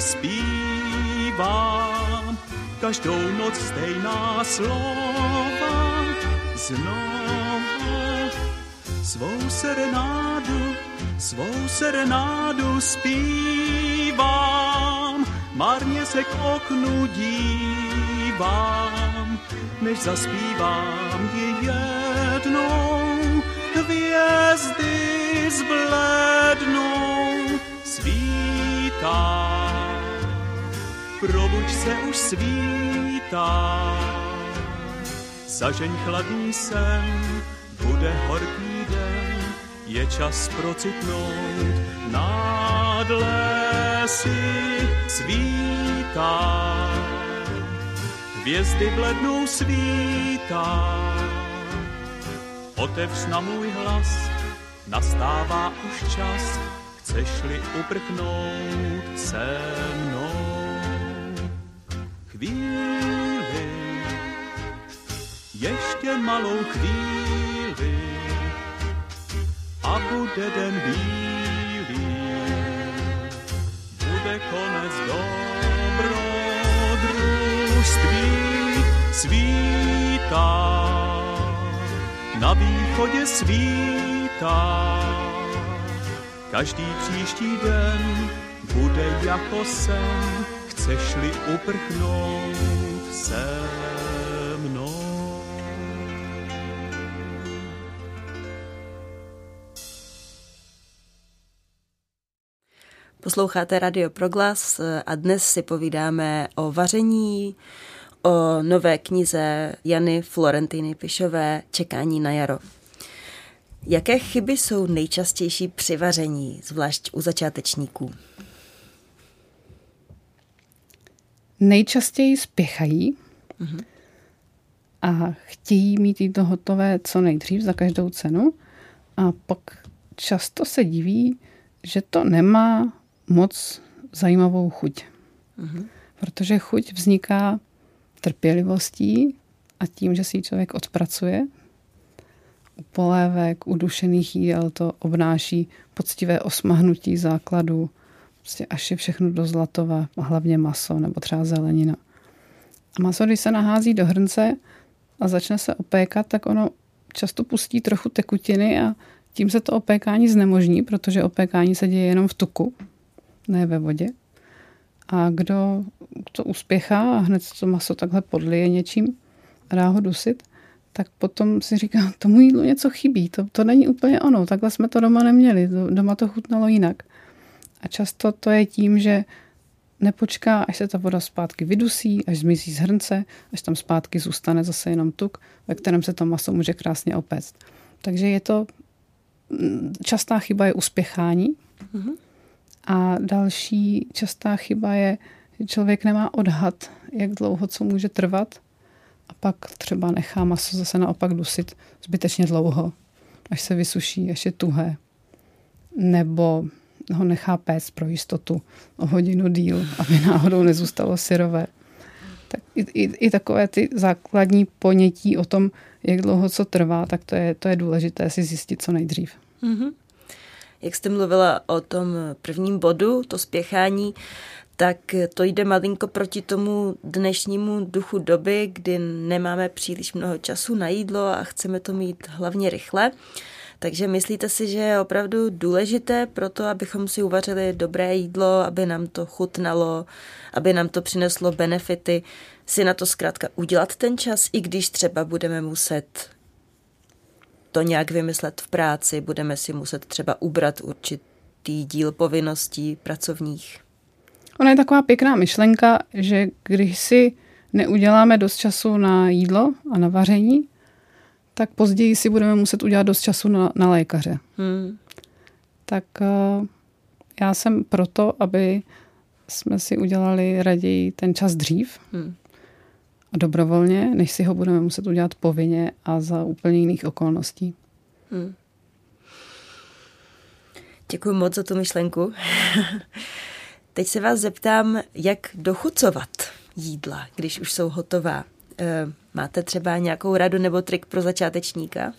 Speaker 5: Zpívám. Každou noc stejná slova, znovu svou serenádu, svou serenádu zpívám. Marně se k oknu dívám, než zaspívám ji jednou hvězdy zblednou, svítá. Probuď se už svítá, zažeň chladný sen, bude horký den, je čas procitnout, nad lesy svítá. Hvězdy v lednu svítá, otevř na můj hlas, nastává už čas, chceš-li uprchnout se mnou. Chvíli, ještě malou chvíli a bude den bílý, bude konec dobrodružství svítá, na východě svítá. Každý příští den bude jako sen, chceš-li uprchnout se mnou.
Speaker 1: Posloucháte Radio Proglas a dnes si povídáme o vaření, o nové knize Jany Florentiny Pišové Čekání na jaro. Jaké chyby jsou nejčastější při vaření, zvlášť u začátečníků?
Speaker 2: Nejčastěji spěchají mm-hmm. a chtějí mít jídlo hotové co nejdřív za každou cenu a pak často se diví, že to nemá moc zajímavou chuť. Mm-hmm. Protože chuť vzniká trpělivostí a tím, že si ji člověk odpracuje. U polévek, u dušených jídel to obnáší poctivé osmahnutí základu, prostě až je všechno do zlatova, hlavně maso nebo třeba zelenina. A maso, když se nahází do hrnce a začne se opékat, tak ono často pustí trochu tekutiny a tím se to opékání znemožní, protože opékání se děje jenom v tuku, ne ve vodě. A kdo to uspěchá a hned to maso takhle podlije něčím a dá ho dusit, tak potom si říká, tomu jídlu něco chybí, to, to není úplně ono, takhle jsme to doma neměli, doma to chutnalo jinak. A často to je tím, že nepočká, až se ta voda zpátky vydusí, až zmizí z hrnce, až tam zpátky zůstane zase jenom tuk, ve kterém se to maso může krásně opéct. Takže je to častá chyba je uspěchání. Mm-hmm. A další častá chyba je, že člověk nemá odhad, jak dlouho co může trvat a pak třeba nechá maso zase naopak dusit zbytečně dlouho, až se vysuší, až je tuhé. Nebo ho nechá péct pro jistotu o hodinu díl, aby náhodou nezůstalo syrové. Tak i, i, i takové ty základní ponětí o tom, jak dlouho co trvá, tak to je, to je důležité si zjistit co nejdřív. Mm-hmm.
Speaker 1: Jak jste mluvila o tom prvním bodu, to spěchání, tak to jde malinko proti tomu dnešnímu duchu doby, kdy nemáme příliš mnoho času na jídlo a chceme to mít hlavně rychle. Takže myslíte si, že je opravdu důležité pro to, abychom si uvařili dobré jídlo, aby nám to chutnalo, aby nám to přineslo benefity, si na to zkrátka udělat ten čas, i když třeba budeme muset to nějak vymyslet v práci, budeme si muset třeba ubrat určitý díl povinností pracovních.
Speaker 2: Ona je taková pěkná myšlenka, že když si neuděláme dost času na jídlo a na vaření, tak později si budeme muset udělat dost času na, na lékaře. Hmm. Tak uh, já jsem proto, aby jsme si udělali raději ten čas dřív hmm. a dobrovolně, než si ho budeme muset udělat povinně a za úplně jiných okolností. Hmm.
Speaker 1: Děkuji moc za tu myšlenku. Teď se vás zeptám, jak dochucovat jídla, když už jsou hotová. E, máte třeba nějakou radu nebo trik pro začátečníka?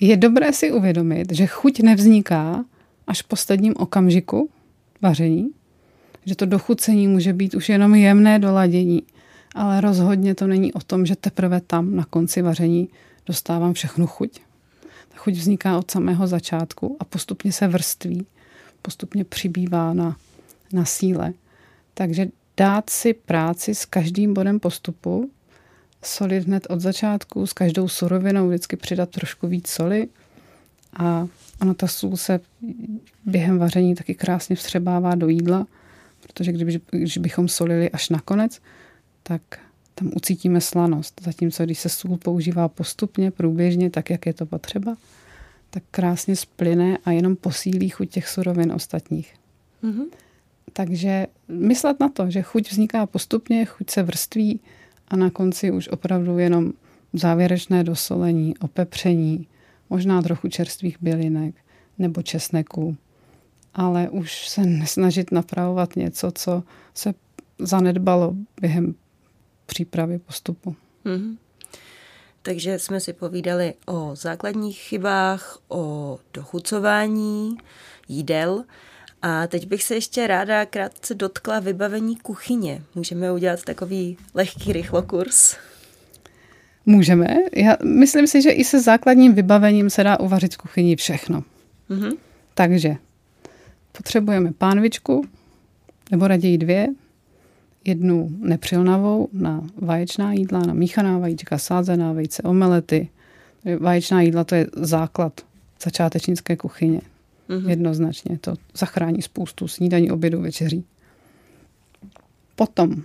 Speaker 2: Je dobré si uvědomit, že chuť nevzniká až v posledním okamžiku vaření, že to dochucení může být už jenom jemné doladění, ale rozhodně to není o tom, že teprve tam na konci vaření dostávám všechnu chuť. Ta chuť vzniká od samého začátku a postupně se vrství postupně přibývá na, na síle. Takže dát si práci s každým bodem postupu, solit hned od začátku, s každou surovinou vždycky přidat trošku víc soli a ona ta sůl se během vaření taky krásně vstřebává do jídla, protože když, když bychom solili až nakonec, tak tam ucítíme slanost. Zatímco když se sůl používá postupně, průběžně, tak jak je to potřeba, tak krásně splyne a jenom posílí chuť těch surovin ostatních. Mm-hmm. Takže myslet na to, že chuť vzniká postupně, chuť se vrství a na konci už opravdu jenom závěrečné dosolení, opepření, možná trochu čerstvých bylinek nebo česneku, ale už se nesnažit napravovat něco, co se zanedbalo během přípravy postupu. Mm-hmm.
Speaker 1: Takže jsme si povídali o základních chybách, o dochucování jídel. A teď bych se ještě ráda krátce dotkla vybavení kuchyně. Můžeme udělat takový lehký rychlokurs?
Speaker 2: Můžeme. Já myslím si, že i se základním vybavením se dá uvařit v kuchyni všechno. Mm-hmm. Takže potřebujeme pánvičku, nebo raději dvě, jednu nepřilnavou na vaječná jídla, na míchaná vajíčka, sázená vejce, omelety. Vaječná jídla to je základ začátečnické kuchyně. Mm-hmm. Jednoznačně. To zachrání spoustu snídaní, obědu, večeří. Potom,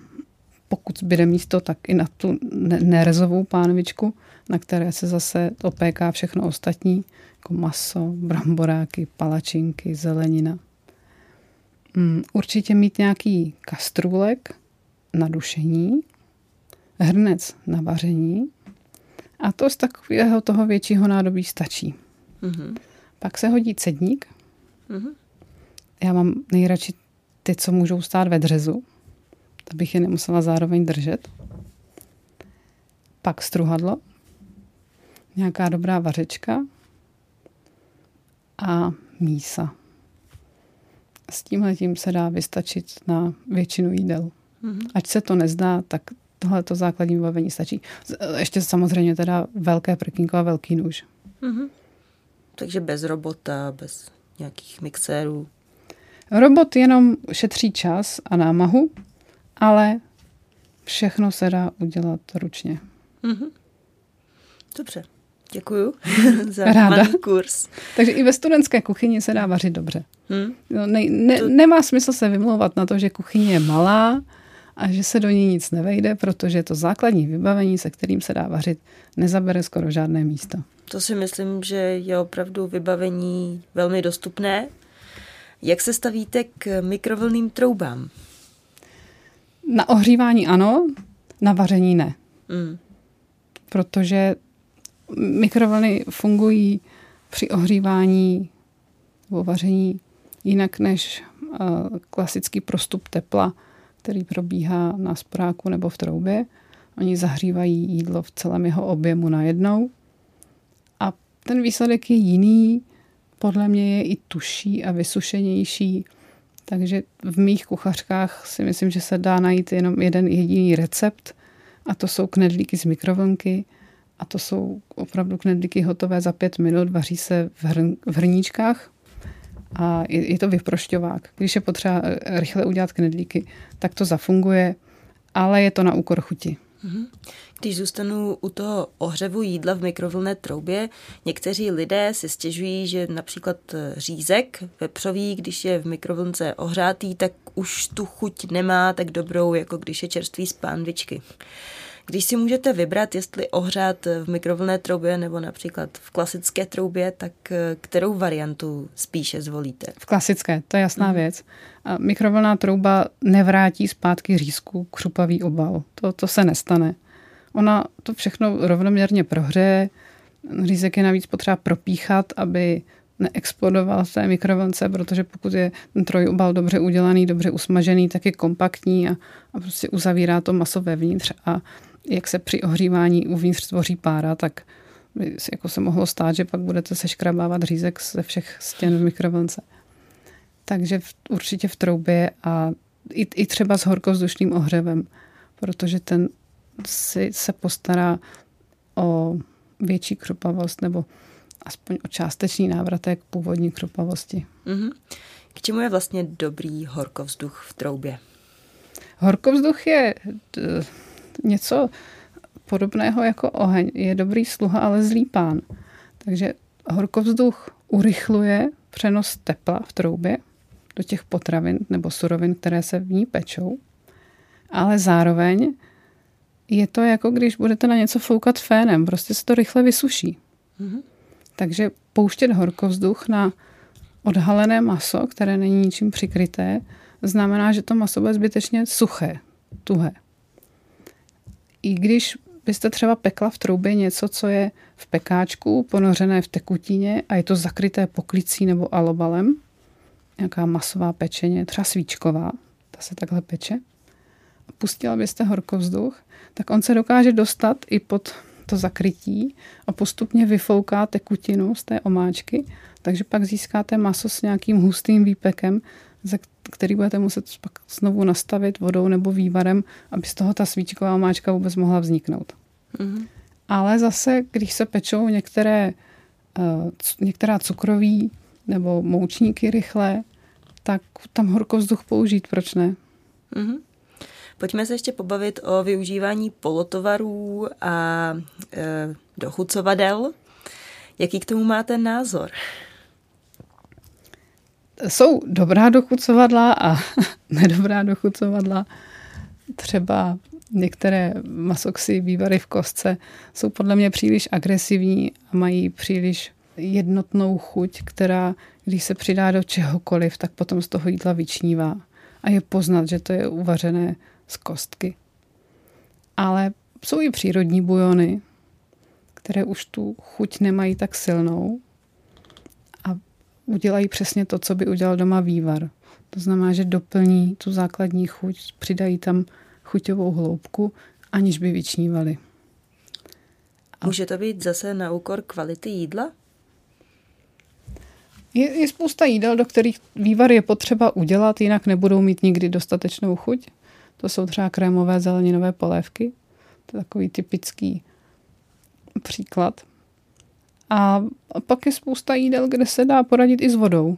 Speaker 2: pokud zbyde místo, tak i na tu nerezovou pánvičku, na které se zase opéká všechno ostatní, jako maso, bramboráky, palačinky, zelenina. Mm, určitě mít nějaký kastrůlek na dušení, hrnec na vaření a to z takového toho většího nádobí stačí. Mm-hmm. Pak se hodí cedník. Mm-hmm. Já mám nejradši ty, co můžou stát ve dřezu, abych je nemusela zároveň držet. Pak struhadlo, nějaká dobrá vařečka a mísa. S tímhletím se dá vystačit na většinu jídel. Mm-hmm. Ať se to nezdá, tak tohle to základní vybavení stačí. Ještě samozřejmě teda velké prkínko a velký nůž. Mm-hmm.
Speaker 1: Takže bez robota, bez nějakých mixérů.
Speaker 2: Robot jenom šetří čas a námahu, ale všechno se dá udělat ručně. Mm-hmm.
Speaker 1: Dobře. Děkuju za Ráda. kurz.
Speaker 2: Takže i ve studentské kuchyni se dá vařit dobře. Hmm. No, ne, ne, to... Nemá smysl se vymlouvat na to, že kuchyně je malá a že se do ní nic nevejde, protože to základní vybavení, se kterým se dá vařit, nezabere skoro žádné místo.
Speaker 1: To si myslím, že je opravdu vybavení velmi dostupné. Jak se stavíte k mikrovlným troubám?
Speaker 2: Na ohřívání ano, na vaření ne. Mm. Protože mikrovlny fungují při ohřívání nebo vaření jinak než eh, klasický prostup tepla, který probíhá na sporáku nebo v troubě. Oni zahřívají jídlo v celém jeho objemu najednou ten výsledek je jiný, podle mě je i tuší a vysušenější. Takže v mých kuchařkách si myslím, že se dá najít jenom jeden jediný recept a to jsou knedlíky z mikrovlnky a to jsou opravdu knedlíky hotové za pět minut, vaří se v, hrn, v hrníčkách a je, je to vyprošťovák. Když je potřeba eh, rychle udělat knedlíky, tak to zafunguje, ale je to na úkor chuti. Mhm.
Speaker 1: Když zůstanu u toho ohřevu jídla v mikrovlné troubě, někteří lidé si stěžují, že například eh, řízek vepřový, když je v mikrovlnce ohřátý, tak už tu chuť nemá tak dobrou, jako když je čerstvý z pánvičky. Když si můžete vybrat, jestli ohřát v mikrovlné troubě nebo například v klasické troubě, tak eh, kterou variantu spíše zvolíte?
Speaker 2: V klasické, to je jasná mm. věc. A mikrovlná trouba nevrátí zpátky řízku křupavý obal. To, to se nestane. Ona to všechno rovnoměrně prohřeje. Řízek je navíc potřeba propíchat, aby neexplodoval v té mikrovlnce, protože pokud je ten trojobal dobře udělaný, dobře usmažený, tak je kompaktní a, a prostě uzavírá to maso vevnitř a jak se při ohřívání uvnitř tvoří pára, tak jako se mohlo stát, že pak budete seškrabávat řízek ze všech stěn v mikrovlnce. Takže v, určitě v troubě a i, i třeba s horkovzdušným ohřevem, protože ten si se postará o větší křupavost nebo aspoň o částečný návratek původní křupavosti. Mm-hmm.
Speaker 1: K čemu je vlastně dobrý horkovzduch v troubě?
Speaker 2: Horkovzduch je něco podobného jako oheň. Je dobrý sluha, ale zlý pán. Takže horkovzduch urychluje přenos tepla v troubě do těch potravin nebo surovin, které se v ní pečou, ale zároveň je to jako když budete na něco foukat fénem, prostě se to rychle vysuší. Mm-hmm. Takže pouštět horkovzduch na odhalené maso, které není ničím přikryté, znamená, že to maso bude zbytečně suché, tuhé. I když byste třeba pekla v troubě něco, co je v pekáčku, ponořené v tekutině a je to zakryté poklicí nebo alobalem, nějaká masová pečeně, třeba svíčková, ta se takhle peče, pustila byste horkovzduch, tak on se dokáže dostat i pod to zakrytí a postupně vyfouká tekutinu z té omáčky, takže pak získáte maso s nějakým hustým výpekem, který budete muset pak znovu nastavit vodou nebo vývarem, aby z toho ta svíčková omáčka vůbec mohla vzniknout. Mm-hmm. Ale zase, když se pečou některé, uh, některá cukroví nebo moučníky rychle, tak tam horkovzduch použít, proč ne? Mm-hmm.
Speaker 1: Pojďme se ještě pobavit o využívání polotovarů a e, dochucovadel. Jaký k tomu máte názor?
Speaker 2: Jsou dobrá dochucovadla a nedobrá dochucovadla. Třeba některé masoxy, vývary v kostce jsou podle mě příliš agresivní a mají příliš jednotnou chuť, která, když se přidá do čehokoliv, tak potom z toho jídla vyčnívá. A je poznat, že to je uvařené z kostky. Ale jsou i přírodní bujony, které už tu chuť nemají tak silnou a udělají přesně to, co by udělal doma vývar. To znamená, že doplní tu základní chuť, přidají tam chuťovou hloubku, aniž by vyčnívali.
Speaker 1: A Může to být zase na úkor kvality jídla?
Speaker 2: Je, je spousta jídel, do kterých vývar je potřeba udělat, jinak nebudou mít nikdy dostatečnou chuť. To jsou třeba krémové zeleninové polévky. To je takový typický příklad. A pak je spousta jídel, kde se dá poradit i s vodou.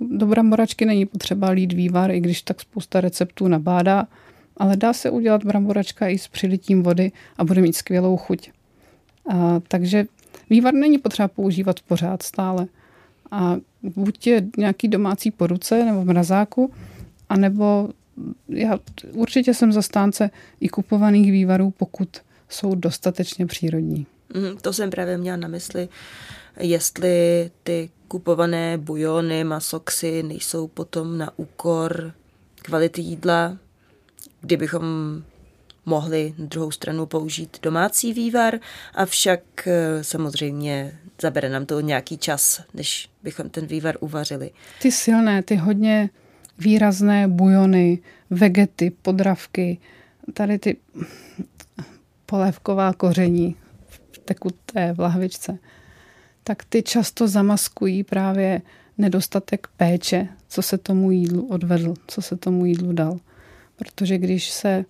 Speaker 2: Do bramboračky není potřeba lít vývar, i když tak spousta receptů nabádá, ale dá se udělat bramboračka i s přilitím vody a bude mít skvělou chuť. A, takže vývar není potřeba používat pořád stále. A buď je nějaký domácí poruce nebo v mrazáku, anebo já určitě jsem zastánce i kupovaných vývarů, pokud jsou dostatečně přírodní.
Speaker 1: Mm, to jsem právě měla na mysli, jestli ty kupované bujony, masoxy nejsou potom na úkor kvality jídla, kdybychom mohli na druhou stranu použít domácí vývar, avšak eh, samozřejmě zabere nám to nějaký čas, než bychom ten vývar uvařili.
Speaker 2: Ty silné, ty hodně výrazné bujony, vegety, podravky, tady ty polévková koření v tekuté v lahvičce, tak ty často zamaskují právě nedostatek péče, co se tomu jídlu odvedl, co se tomu jídlu dal. Protože když se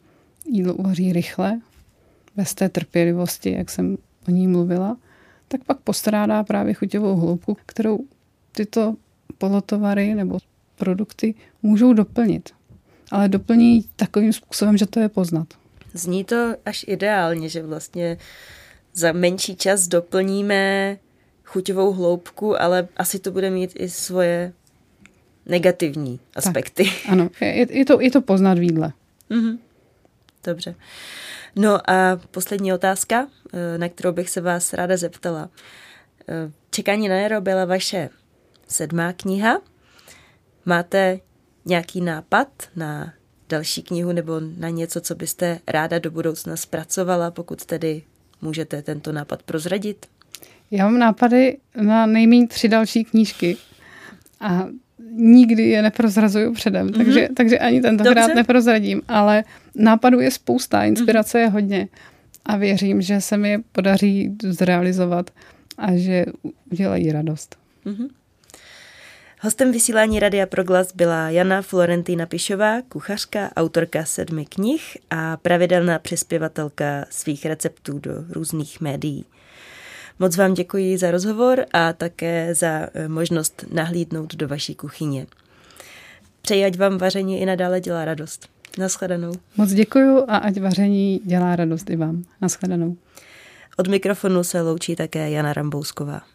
Speaker 2: jídlo uvaří rychle, bez té trpělivosti, jak jsem o ní mluvila, tak pak postrádá právě chuťovou hloubku, kterou tyto polotovary nebo produkty můžou doplnit. Ale doplní takovým způsobem, že to je poznat.
Speaker 1: Zní to až ideálně, že vlastně za menší čas doplníme chuťovou hloubku, ale asi to bude mít i svoje negativní aspekty. Tak,
Speaker 2: ano, je, je, to, je to poznat v jídle. Mm-hmm.
Speaker 1: Dobře. No a poslední otázka, eh, na kterou bych se vás ráda zeptala. Eh, Čekání na jaro byla vaše sedmá kniha. Máte nějaký nápad na další knihu nebo na něco, co byste ráda do budoucna zpracovala, pokud tedy můžete tento nápad prozradit?
Speaker 2: Já mám nápady na nejméně tři další knížky a nikdy je neprozrazuju předem, mm-hmm. takže, takže ani tentokrát Dobře. neprozradím, ale nápadů je spousta, inspirace mm-hmm. je hodně a věřím, že se mi je podaří zrealizovat a že udělají radost. Mm-hmm.
Speaker 1: Hostem vysílání Radia Proglas byla Jana Florentína Pišová, kuchařka, autorka sedmi knih a pravidelná přispěvatelka svých receptů do různých médií. Moc vám děkuji za rozhovor a také za eh, možnost nahlídnout do vaší kuchyně. Přeji, ať vám vaření i nadále dělá radost. Naschledanou.
Speaker 2: Moc děkuji a ať vaření dělá radost i vám. Naschledanou.
Speaker 1: Od mikrofonu se loučí také Jana Rambousková.